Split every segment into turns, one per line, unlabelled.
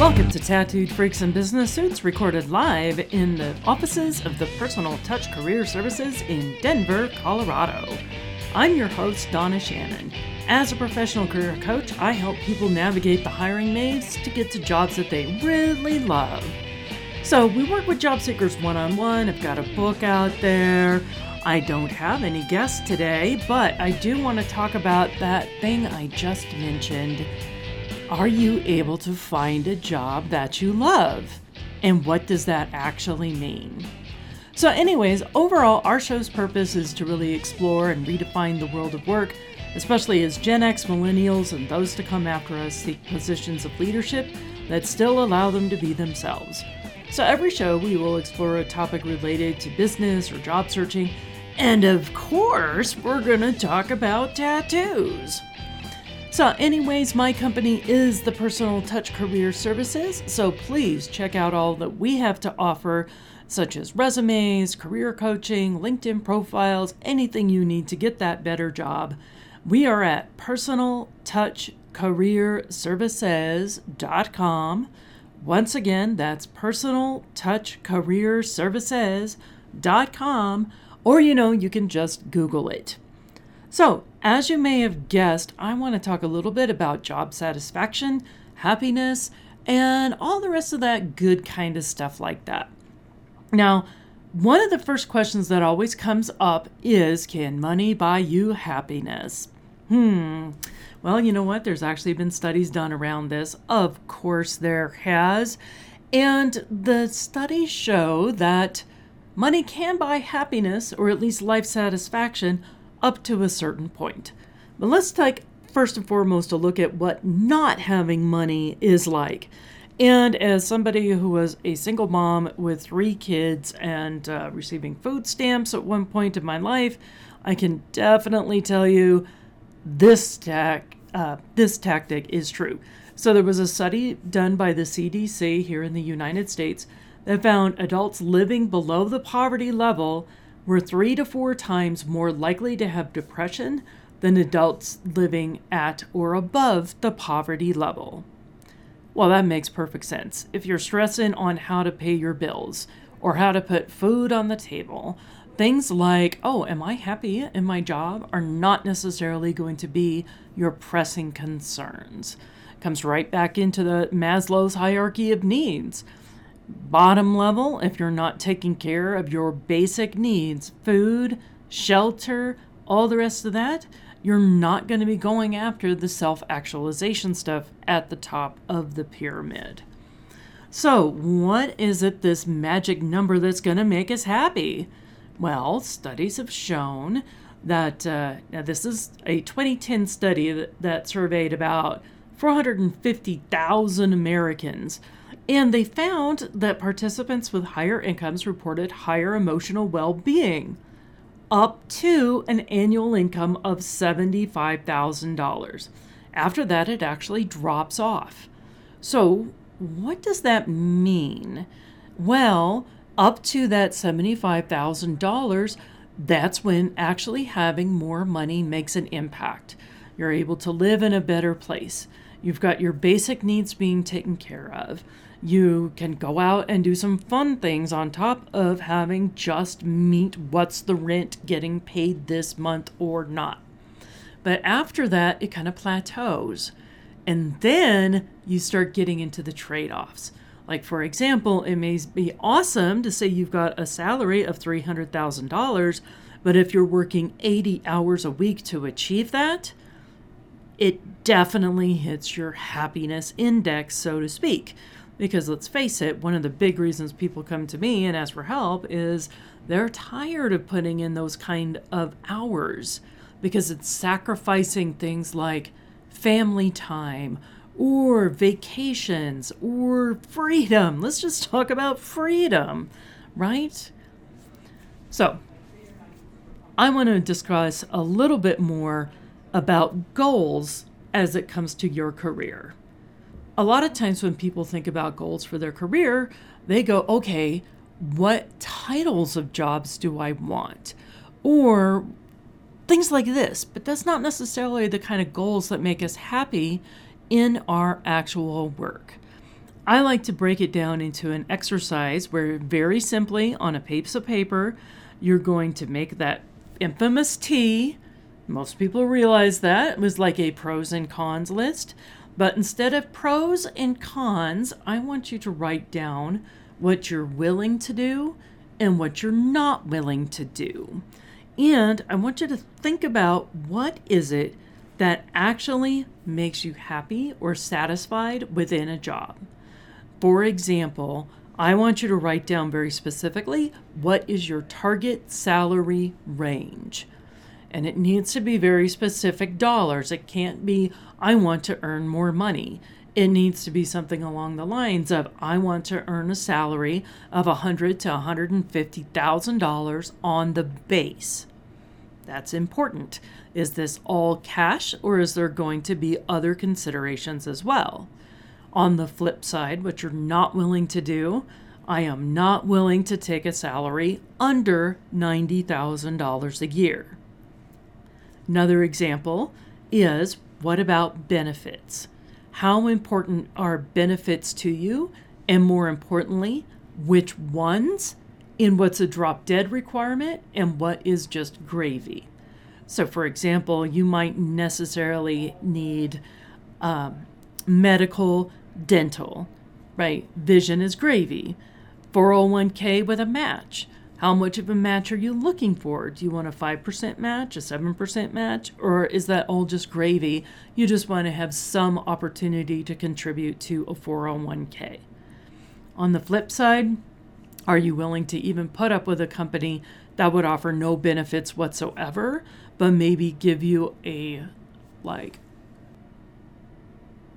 Welcome to Tattooed Freaks and Business Suits, recorded live in the offices of the Personal Touch Career Services in Denver, Colorado. I'm your host, Donna Shannon. As a professional career coach, I help people navigate the hiring maze to get to jobs that they really love. So, we work with job seekers one on one. I've got a book out there. I don't have any guests today, but I do want to talk about that thing I just mentioned are you able to find a job that you love? And what does that actually mean? So, anyways, overall, our show's purpose is to really explore and redefine the world of work, especially as Gen X millennials and those to come after us seek positions of leadership that still allow them to be themselves. So, every show we will explore a topic related to business or job searching, and of course, we're going to talk about tattoos. So, anyways, my company is the Personal Touch Career Services, so please check out all that we have to offer, such as resumes, career coaching, LinkedIn profiles, anything you need to get that better job. We are at personaltouchcareerservices.com. Once again, that's personaltouchcareerservices.com, or you know, you can just Google it. So, as you may have guessed, I want to talk a little bit about job satisfaction, happiness, and all the rest of that good kind of stuff like that. Now, one of the first questions that always comes up is Can money buy you happiness? Hmm. Well, you know what? There's actually been studies done around this. Of course, there has. And the studies show that money can buy happiness, or at least life satisfaction, up to a certain point. But let's take first and foremost a look at what not having money is like. And as somebody who was a single mom with three kids and uh, receiving food stamps at one point in my life, I can definitely tell you this tac- uh, this tactic is true. So there was a study done by the CDC here in the United States that found adults living below the poverty level were three to four times more likely to have depression than adults living at or above the poverty level. Well, that makes perfect sense. If you're stressing on how to pay your bills or how to put food on the table, things like, oh, am I happy in my job, are not necessarily going to be your pressing concerns. Comes right back into the Maslow's hierarchy of needs bottom level, if you're not taking care of your basic needs food, shelter, all the rest of that you're not going to be going after the self actualization stuff at the top of the pyramid. So, what is it, this magic number that's going to make us happy? Well, studies have shown that uh, now this is a 2010 study that, that surveyed about 450,000 Americans and they found that participants with higher incomes reported higher emotional well being, up to an annual income of $75,000. After that, it actually drops off. So, what does that mean? Well, up to that $75,000, that's when actually having more money makes an impact. You're able to live in a better place. You've got your basic needs being taken care of. You can go out and do some fun things on top of having just meet what's the rent getting paid this month or not. But after that, it kind of plateaus. And then you start getting into the trade offs. Like, for example, it may be awesome to say you've got a salary of $300,000, but if you're working 80 hours a week to achieve that, it definitely hits your happiness index, so to speak. Because let's face it, one of the big reasons people come to me and ask for help is they're tired of putting in those kind of hours because it's sacrificing things like family time or vacations or freedom. Let's just talk about freedom, right? So, I want to discuss a little bit more about goals as it comes to your career a lot of times when people think about goals for their career, they go, okay, what titles of jobs do I want? Or things like this. But that's not necessarily the kind of goals that make us happy in our actual work. I like to break it down into an exercise where, very simply, on a piece of paper, you're going to make that infamous T. Most people realize that. It was like a pros and cons list. But instead of pros and cons, I want you to write down what you're willing to do and what you're not willing to do. And I want you to think about what is it that actually makes you happy or satisfied within a job. For example, I want you to write down very specifically what is your target salary range. And it needs to be very specific dollars. It can't be, I want to earn more money. It needs to be something along the lines of, I want to earn a salary of 100 to $150,000 on the base. That's important. Is this all cash or is there going to be other considerations as well? On the flip side, what you're not willing to do, I am not willing to take a salary under $90,000 a year. Another example is what about benefits? How important are benefits to you? And more importantly, which ones in what's a drop dead requirement and what is just gravy? So, for example, you might necessarily need um, medical dental, right? Vision is gravy. 401k with a match. How much of a match are you looking for? Do you want a 5% match, a 7% match, or is that all just gravy? You just want to have some opportunity to contribute to a 401k. On the flip side, are you willing to even put up with a company that would offer no benefits whatsoever, but maybe give you a like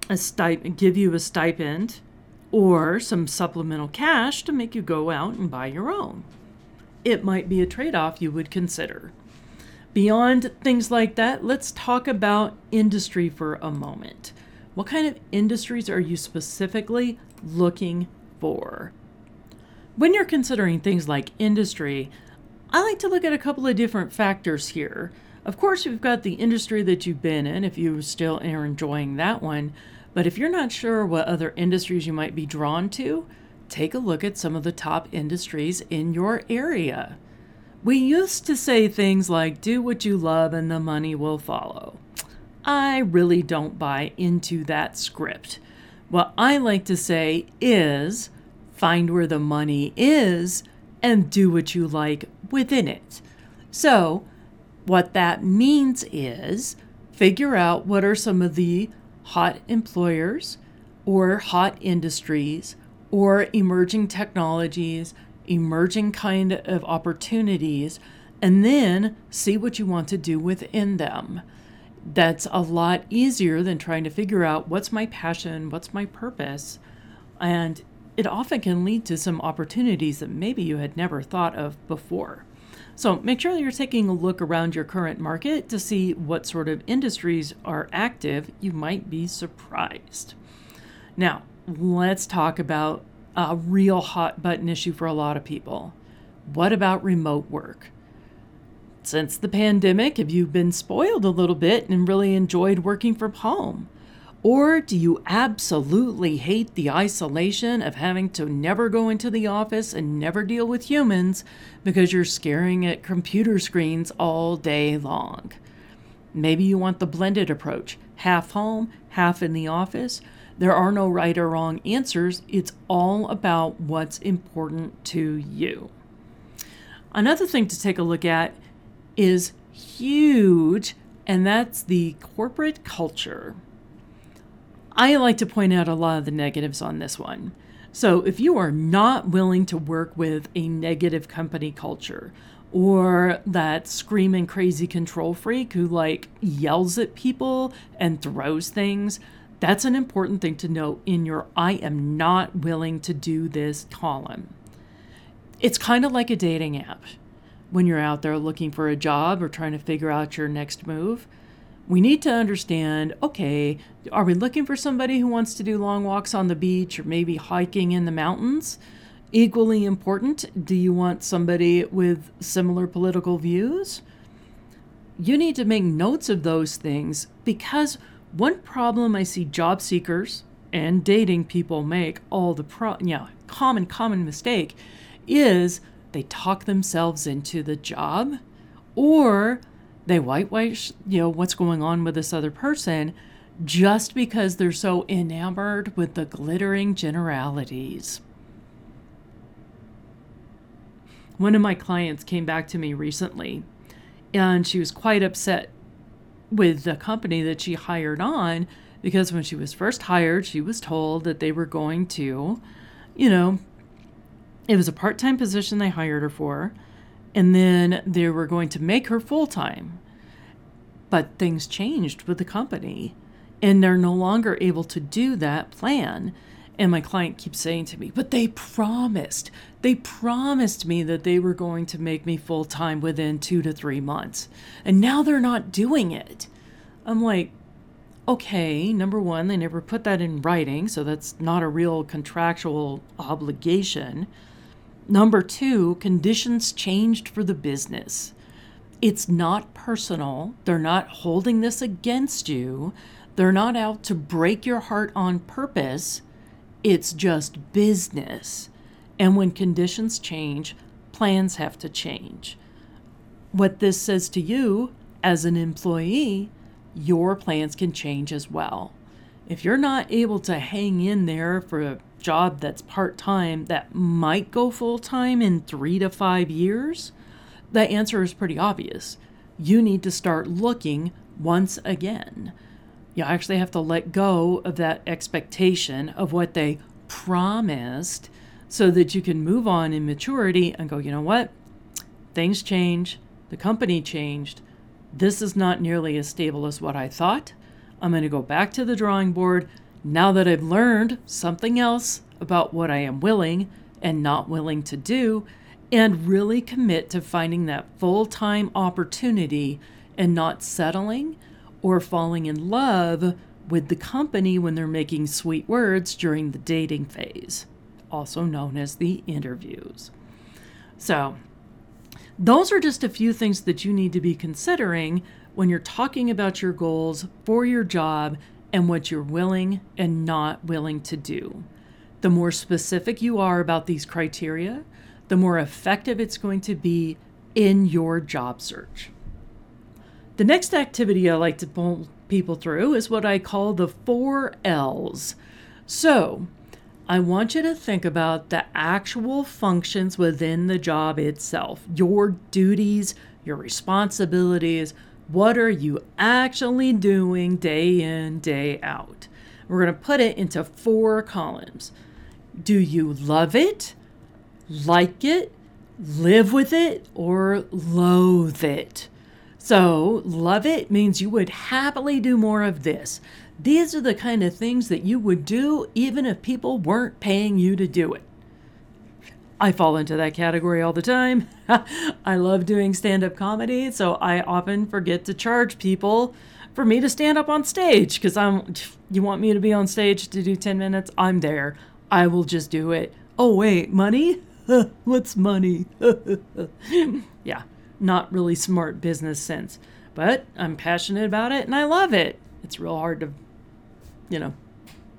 a stipend, give you a stipend or some supplemental cash to make you go out and buy your own. It might be a trade off you would consider. Beyond things like that, let's talk about industry for a moment. What kind of industries are you specifically looking for? When you're considering things like industry, I like to look at a couple of different factors here. Of course, you've got the industry that you've been in, if you still are enjoying that one, but if you're not sure what other industries you might be drawn to, take a look at some of the top industries in your area. We used to say things like, do what you love and the money will follow. I really don't buy into that script. What I like to say is find where the money is and do what you like within it. So, what that means is figure out what are some of the hot employers or hot industries or emerging technologies, emerging kind of opportunities, and then see what you want to do within them. That's a lot easier than trying to figure out what's my passion, what's my purpose. And it often can lead to some opportunities that maybe you had never thought of before. So make sure that you're taking a look around your current market to see what sort of industries are active. You might be surprised. Now, let's talk about a real hot button issue for a lot of people. What about remote work? Since the pandemic, have you been spoiled a little bit and really enjoyed working from home? Or do you absolutely hate the isolation of having to never go into the office and never deal with humans because you're staring at computer screens all day long? Maybe you want the blended approach half home, half in the office. There are no right or wrong answers. It's all about what's important to you. Another thing to take a look at is huge, and that's the corporate culture. I like to point out a lot of the negatives on this one. So, if you are not willing to work with a negative company culture or that screaming crazy control freak who like yells at people and throws things, that's an important thing to note in your I am not willing to do this column. It's kind of like a dating app. When you're out there looking for a job or trying to figure out your next move, we need to understand okay, are we looking for somebody who wants to do long walks on the beach or maybe hiking in the mountains? Equally important, do you want somebody with similar political views? You need to make notes of those things because one problem I see job seekers and dating people make all the pro yeah common common mistake is they talk themselves into the job or they whitewash you know what's going on with this other person just because they're so enamored with the glittering generalities. One of my clients came back to me recently and she was quite upset with the company that she hired on because when she was first hired, she was told that they were going to, you know, it was a part time position they hired her for, and then they were going to make her full time. But things changed with the company, and they're no longer able to do that plan. And my client keeps saying to me, but they promised, they promised me that they were going to make me full time within two to three months. And now they're not doing it. I'm like, okay, number one, they never put that in writing, so that's not a real contractual obligation. Number two, conditions changed for the business. It's not personal. They're not holding this against you. They're not out to break your heart on purpose. It's just business. And when conditions change, plans have to change. What this says to you as an employee, your plans can change as well. If you're not able to hang in there for a job that's part time that might go full time in three to five years, the answer is pretty obvious. You need to start looking once again you actually have to let go of that expectation of what they promised so that you can move on in maturity and go, you know what? Things change. The company changed. This is not nearly as stable as what I thought. I'm going to go back to the drawing board now that I've learned something else about what I am willing and not willing to do, and really commit to finding that full time opportunity and not settling or falling in love with the company when they're making sweet words during the dating phase, also known as the interviews. So, those are just a few things that you need to be considering when you're talking about your goals for your job and what you're willing and not willing to do. The more specific you are about these criteria, the more effective it's going to be in your job search. The next activity I like to pull people through is what I call the four L's. So, I want you to think about the actual functions within the job itself, your duties, your responsibilities. What are you actually doing day in, day out? We're going to put it into four columns. Do you love it, like it, live with it, or loathe it? So, love it means you would happily do more of this. These are the kind of things that you would do even if people weren't paying you to do it. I fall into that category all the time. I love doing stand up comedy, so I often forget to charge people for me to stand up on stage because I'm you want me to be on stage to do 10 minutes? I'm there. I will just do it. Oh wait, money? What's money? yeah not really smart business sense. But I'm passionate about it and I love it. It's real hard to, you know,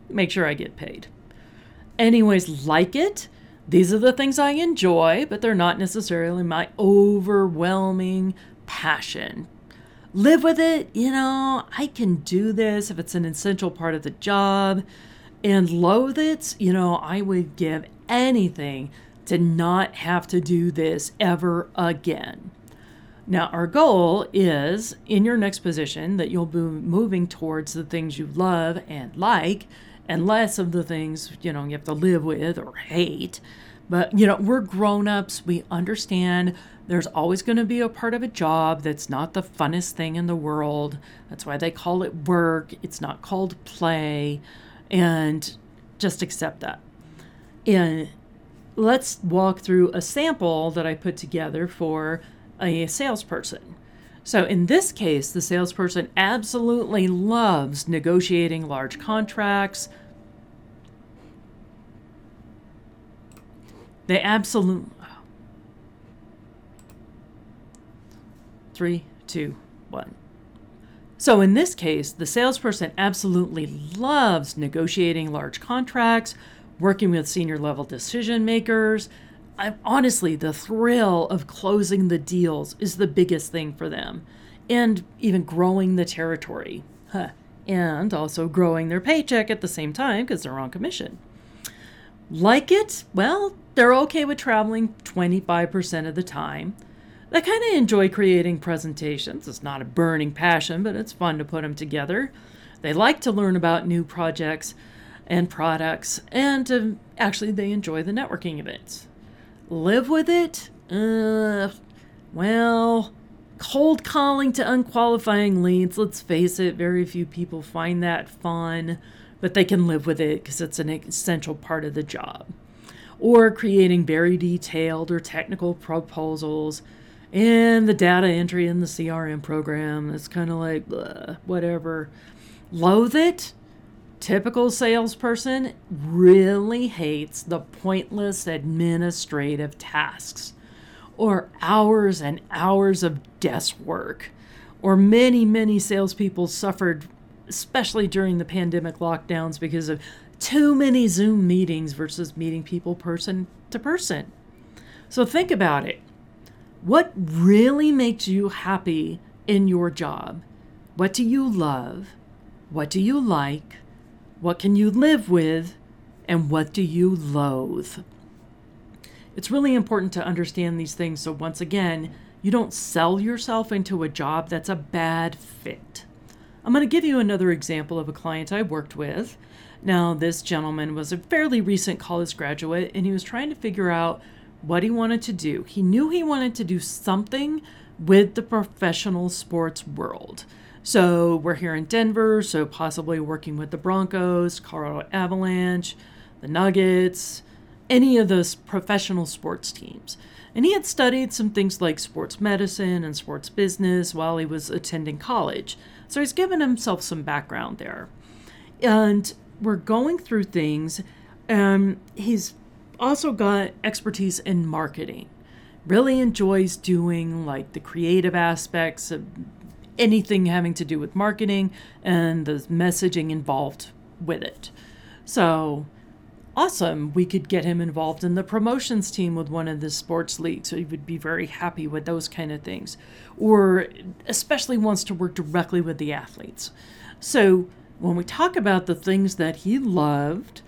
make sure I get paid. Anyways, like it. These are the things I enjoy, but they're not necessarily my overwhelming passion. Live with it, you know, I can do this if it's an essential part of the job. And loathe it, you know, I would give anything to not have to do this ever again. Now, our goal is in your next position that you'll be moving towards the things you love and like and less of the things, you know, you have to live with or hate. But, you know, we're grown ups. We understand there's always going to be a part of a job that's not the funnest thing in the world. That's why they call it work. It's not called play. And just accept that. And let's walk through a sample that I put together for a salesperson. So in this case, the salesperson absolutely loves negotiating large contracts. They absolutely. Three, two, one. So, in this case, the salesperson absolutely loves negotiating large contracts, working with senior level decision makers. I, honestly, the thrill of closing the deals is the biggest thing for them, and even growing the territory. Huh. And also growing their paycheck at the same time because they're on commission. Like it? Well, they're okay with traveling 25% of the time. They kind of enjoy creating presentations. It's not a burning passion, but it's fun to put them together. They like to learn about new projects and products, and um, actually, they enjoy the networking events. Live with it? Uh, well, cold calling to unqualifying leads, let's face it, very few people find that fun, but they can live with it because it's an essential part of the job. Or creating very detailed or technical proposals and the data entry in the CRM program. It's kind of like, whatever. Loathe it? Typical salesperson really hates the pointless administrative tasks or hours and hours of desk work. Or many, many salespeople suffered, especially during the pandemic lockdowns, because of too many Zoom meetings versus meeting people person to person. So think about it. What really makes you happy in your job? What do you love? What do you like? What can you live with? And what do you loathe? It's really important to understand these things so, once again, you don't sell yourself into a job that's a bad fit. I'm going to give you another example of a client I worked with. Now, this gentleman was a fairly recent college graduate and he was trying to figure out what he wanted to do. He knew he wanted to do something with the professional sports world. So we're here in Denver, so possibly working with the Broncos, Colorado Avalanche, the Nuggets, any of those professional sports teams. And he had studied some things like sports medicine and sports business while he was attending college. So he's given himself some background there. And we're going through things. Um, he's also got expertise in marketing. Really enjoys doing like the creative aspects of anything having to do with marketing and the messaging involved with it. So awesome. We could get him involved in the promotions team with one of the sports leagues. So he would be very happy with those kind of things. Or especially wants to work directly with the athletes. So when we talk about the things that he loved,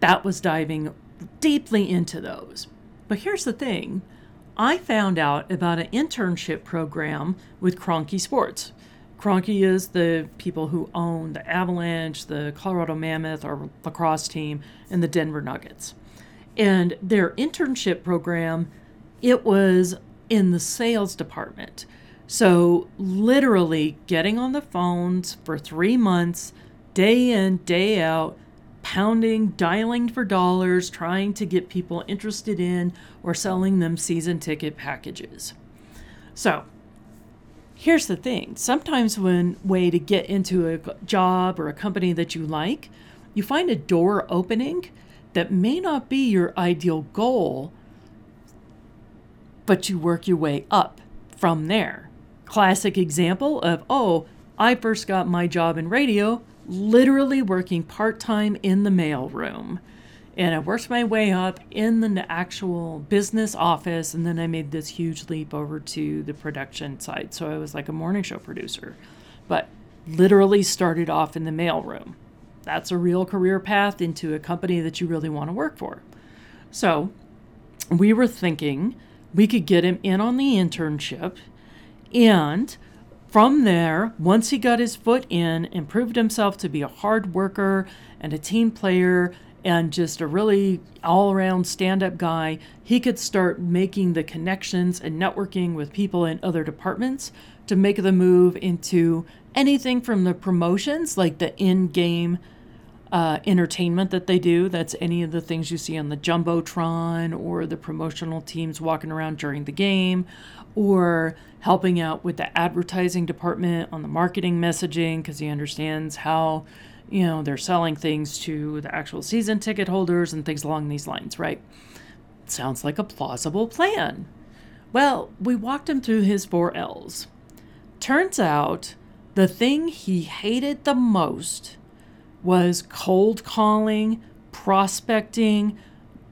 that was diving deeply into those. But here's the thing I found out about an internship program with Kroenke Sports. Kroenke is the people who own the Avalanche, the Colorado Mammoth, or lacrosse team, and the Denver Nuggets. And their internship program, it was in the sales department. So, literally getting on the phones for three months, day in, day out, pounding, dialing for dollars, trying to get people interested in or selling them season ticket packages. So, here's the thing sometimes, when way to get into a job or a company that you like, you find a door opening that may not be your ideal goal, but you work your way up from there. Classic example of, oh, I first got my job in radio literally working part time in the mailroom. And I worked my way up in the actual business office, and then I made this huge leap over to the production side. So I was like a morning show producer, but literally started off in the mailroom. That's a real career path into a company that you really want to work for. So we were thinking we could get him in on the internship and from there, once he got his foot in and proved himself to be a hard worker and a team player and just a really all around stand up guy, he could start making the connections and networking with people in other departments to make the move into anything from the promotions, like the in game uh, entertainment that they do. That's any of the things you see on the Jumbotron or the promotional teams walking around during the game or helping out with the advertising department on the marketing messaging because he understands how you know they're selling things to the actual season ticket holders and things along these lines right? Sounds like a plausible plan. Well we walked him through his four l's. Turns out The thing he hated the most was cold calling, prospecting,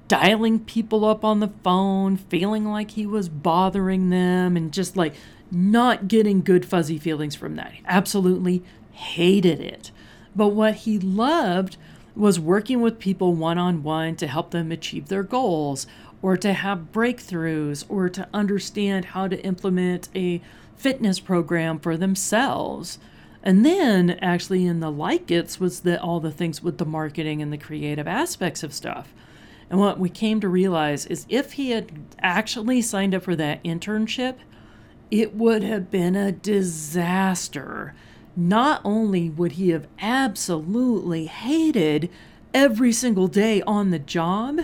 dialing people up on the phone, feeling like he was bothering them, and just like not getting good fuzzy feelings from that. He absolutely hated it. But what he loved was working with people one on one to help them achieve their goals or to have breakthroughs or to understand how to implement a fitness program for themselves. And then actually in the like it's was the all the things with the marketing and the creative aspects of stuff. And what we came to realize is if he had actually signed up for that internship, it would have been a disaster. Not only would he have absolutely hated every single day on the job,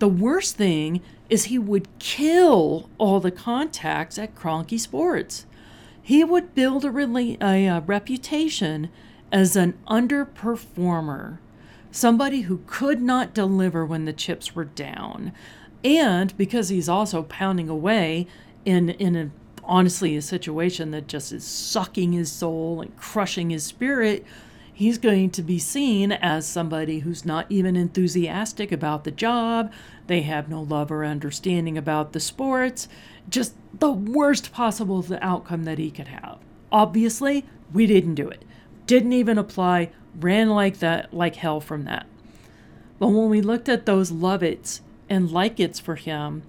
the worst thing is he would kill all the contacts at Kroenke Sports. He would build a, rela- a, a reputation as an underperformer, somebody who could not deliver when the chips were down. And because he's also pounding away in, in a, honestly a situation that just is sucking his soul and crushing his spirit, he's going to be seen as somebody who's not even enthusiastic about the job. They have no love or understanding about the sports. Just the worst possible outcome that he could have. Obviously, we didn't do it. Didn't even apply. Ran like that, like hell from that. But when we looked at those love it's and like it's for him,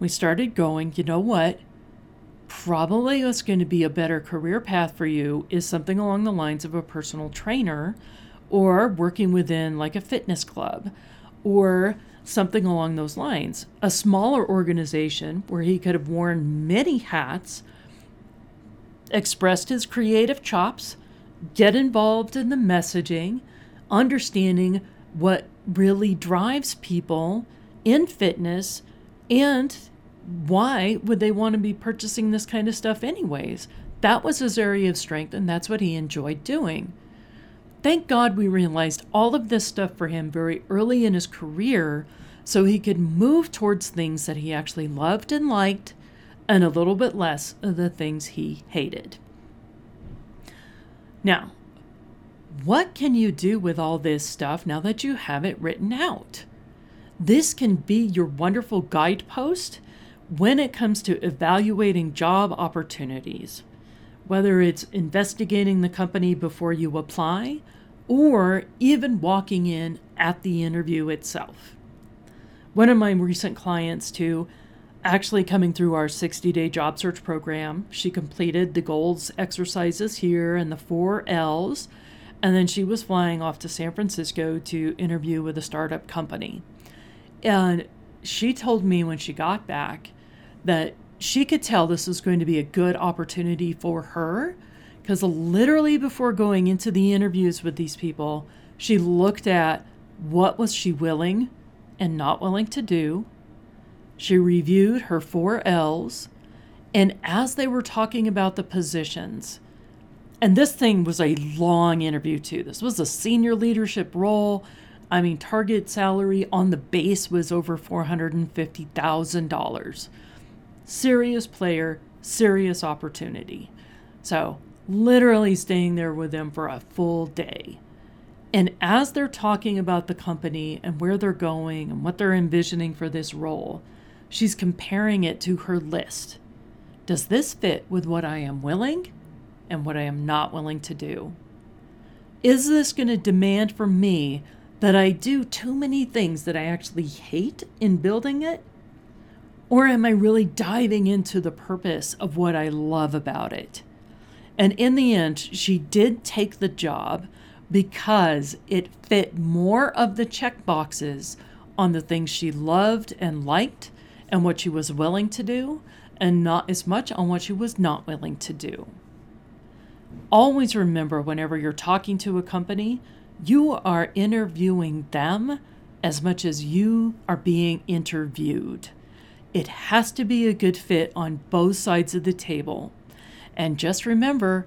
we started going, you know what? probably what's going to be a better career path for you is something along the lines of a personal trainer or working within like a fitness club or something along those lines. A smaller organization where he could have worn many hats, expressed his creative chops, get involved in the messaging, understanding what really drives people in fitness and why would they want to be purchasing this kind of stuff anyways? That was his area of strength, and that's what he enjoyed doing. Thank God we realized all of this stuff for him very early in his career so he could move towards things that he actually loved and liked and a little bit less of the things he hated. Now, what can you do with all this stuff now that you have it written out? This can be your wonderful guidepost when it comes to evaluating job opportunities, whether it's investigating the company before you apply or even walking in at the interview itself. One of my recent clients, too, actually coming through our 60 day job search program, she completed the goals exercises here and the four L's, and then she was flying off to San Francisco to interview with a startup company. And she told me when she got back that she could tell this was going to be a good opportunity for her because literally before going into the interviews with these people, she looked at what was she willing and not willing to do. She reviewed her four L's, and as they were talking about the positions, and this thing was a long interview too. This was a senior leadership role. I mean, target salary on the base was over $450,000 serious player, serious opportunity. So, literally staying there with them for a full day. And as they're talking about the company and where they're going and what they're envisioning for this role, she's comparing it to her list. Does this fit with what I am willing and what I am not willing to do? Is this going to demand from me that I do too many things that I actually hate in building it? Or am I really diving into the purpose of what I love about it? And in the end, she did take the job because it fit more of the check boxes on the things she loved and liked and what she was willing to do, and not as much on what she was not willing to do. Always remember whenever you're talking to a company, you are interviewing them as much as you are being interviewed. It has to be a good fit on both sides of the table. And just remember,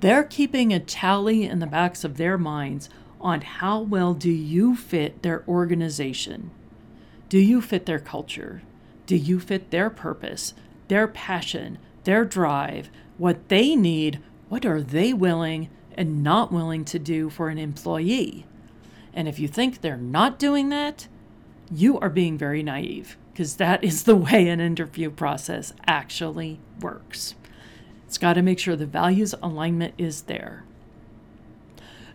they're keeping a tally in the backs of their minds on how well do you fit their organization? Do you fit their culture? Do you fit their purpose, their passion, their drive, what they need, what are they willing and not willing to do for an employee? And if you think they're not doing that, you are being very naive because that is the way an interview process actually works. It's got to make sure the values alignment is there.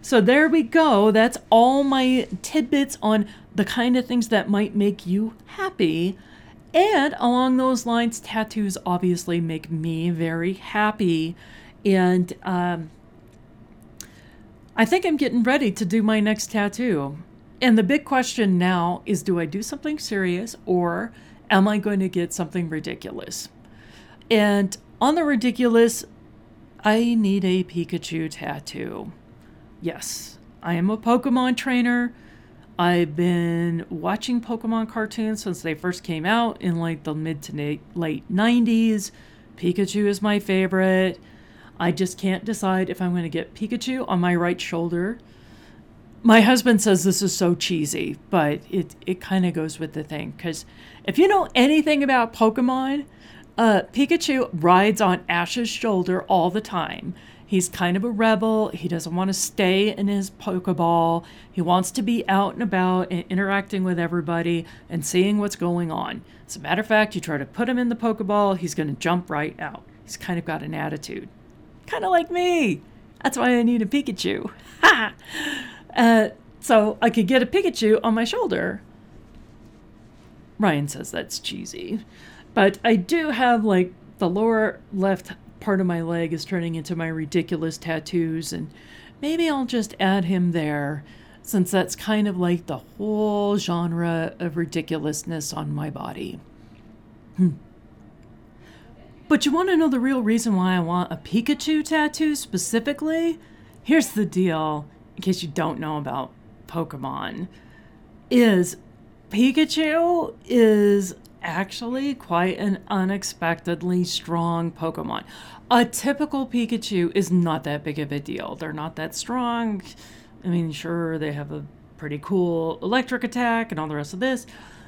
So there we go. That's all my tidbits on the kind of things that might make you happy. And along those lines, tattoos obviously make me very happy. And um, I think I'm getting ready to do my next tattoo. And the big question now is do I do something serious or am I going to get something ridiculous? And on the ridiculous, I need a Pikachu tattoo. Yes, I am a Pokemon trainer. I've been watching Pokemon cartoons since they first came out in like the mid to late 90s. Pikachu is my favorite. I just can't decide if I'm going to get Pikachu on my right shoulder. My husband says this is so cheesy, but it, it kind of goes with the thing. Because if you know anything about Pokemon, uh, Pikachu rides on Ash's shoulder all the time. He's kind of a rebel. He doesn't want to stay in his Pokeball. He wants to be out and about and interacting with everybody and seeing what's going on. As a matter of fact, you try to put him in the Pokeball, he's going to jump right out. He's kind of got an attitude kind of like me. That's why I need a Pikachu. Ha! Uh, so I could get a Pikachu on my shoulder. Ryan says that's cheesy. But I do have like the lower left part of my leg is turning into my ridiculous tattoos, and maybe I'll just add him there since that's kind of like the whole genre of ridiculousness on my body. Hmm. But you want to know the real reason why I want a Pikachu tattoo specifically? Here's the deal, in case you don't know about Pokemon, is Pikachu is actually quite an unexpectedly strong Pokemon. A typical Pikachu is not that big of a deal. They're not that strong. I mean, sure, they have a pretty cool electric attack and all the rest of this,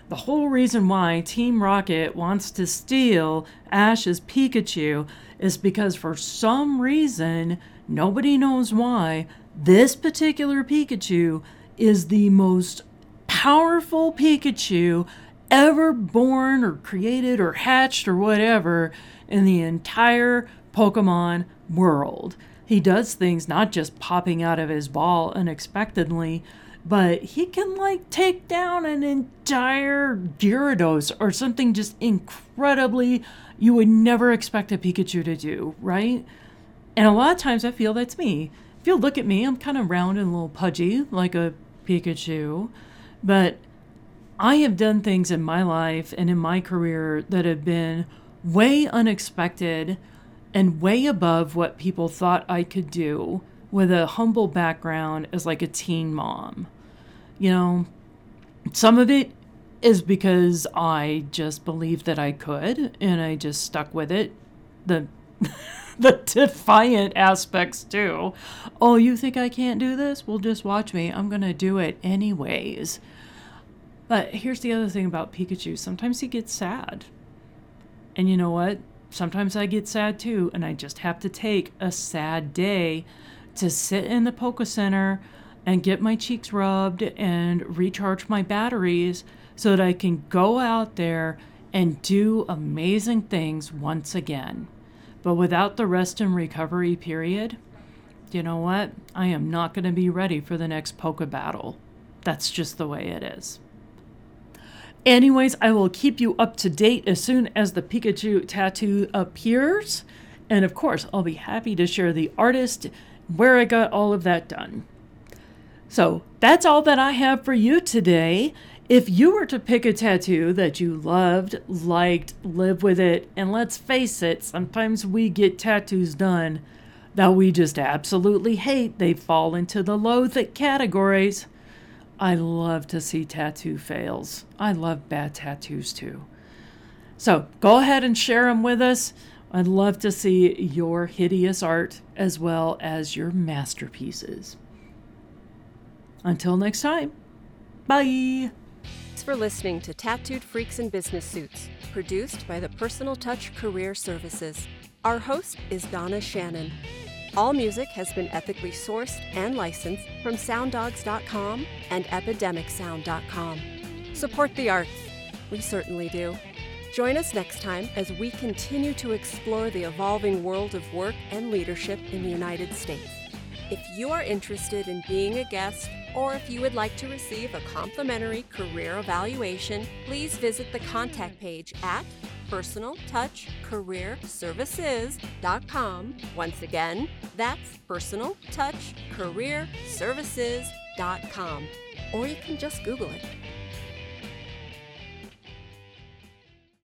the whole reason why Team Rocket wants to steal Ash's Pikachu is because for some reason, nobody knows why, this particular Pikachu is the most powerful Pikachu ever born or created or hatched or whatever in the entire Pokemon world. He does things not just popping out of his ball unexpectedly, but he can like take down an entire Gyarados or something just incredibly you would never expect a Pikachu to do, right? And a lot of times I feel that's me. If you look at me, I'm kind of round and a little pudgy like a Pikachu, but I have done things in my life and in my career that have been way unexpected and way above what people thought I could do with a humble background as like a teen mom. You know, some of it is because I just believed that I could and I just stuck with it. The the defiant aspects too. Oh, you think I can't do this? Well, just watch me. I'm going to do it anyways. But here's the other thing about Pikachu. Sometimes he gets sad. And you know what? Sometimes I get sad too, and I just have to take a sad day to sit in the Poke Center and get my cheeks rubbed and recharge my batteries so that I can go out there and do amazing things once again. But without the rest and recovery period, you know what? I am not going to be ready for the next polka battle. That's just the way it is. Anyways, I will keep you up to date as soon as the Pikachu tattoo appears. And of course, I'll be happy to share the artist where I got all of that done. So that's all that I have for you today. If you were to pick a tattoo that you loved, liked, live with it, and let's face it, sometimes we get tattoos done that we just absolutely hate. They fall into the loathe categories. I love to see tattoo fails. I love bad tattoos too. So go ahead and share them with us. I'd love to see your hideous art as well as your masterpieces. Until next time, bye.
For listening to Tattooed Freaks in Business Suits, produced by the Personal Touch Career Services. Our host is Donna Shannon. All music has been ethically sourced and licensed from sounddogs.com and epidemicsound.com. Support the arts. We certainly do. Join us next time as we continue to explore the evolving world of work and leadership in the United States. If you are interested in being a guest, or if you would like to receive a complimentary career evaluation, please visit the contact page at personaltouchcareerservices.com. Once again, that's personaltouchcareerservices.com. Or you can just Google it.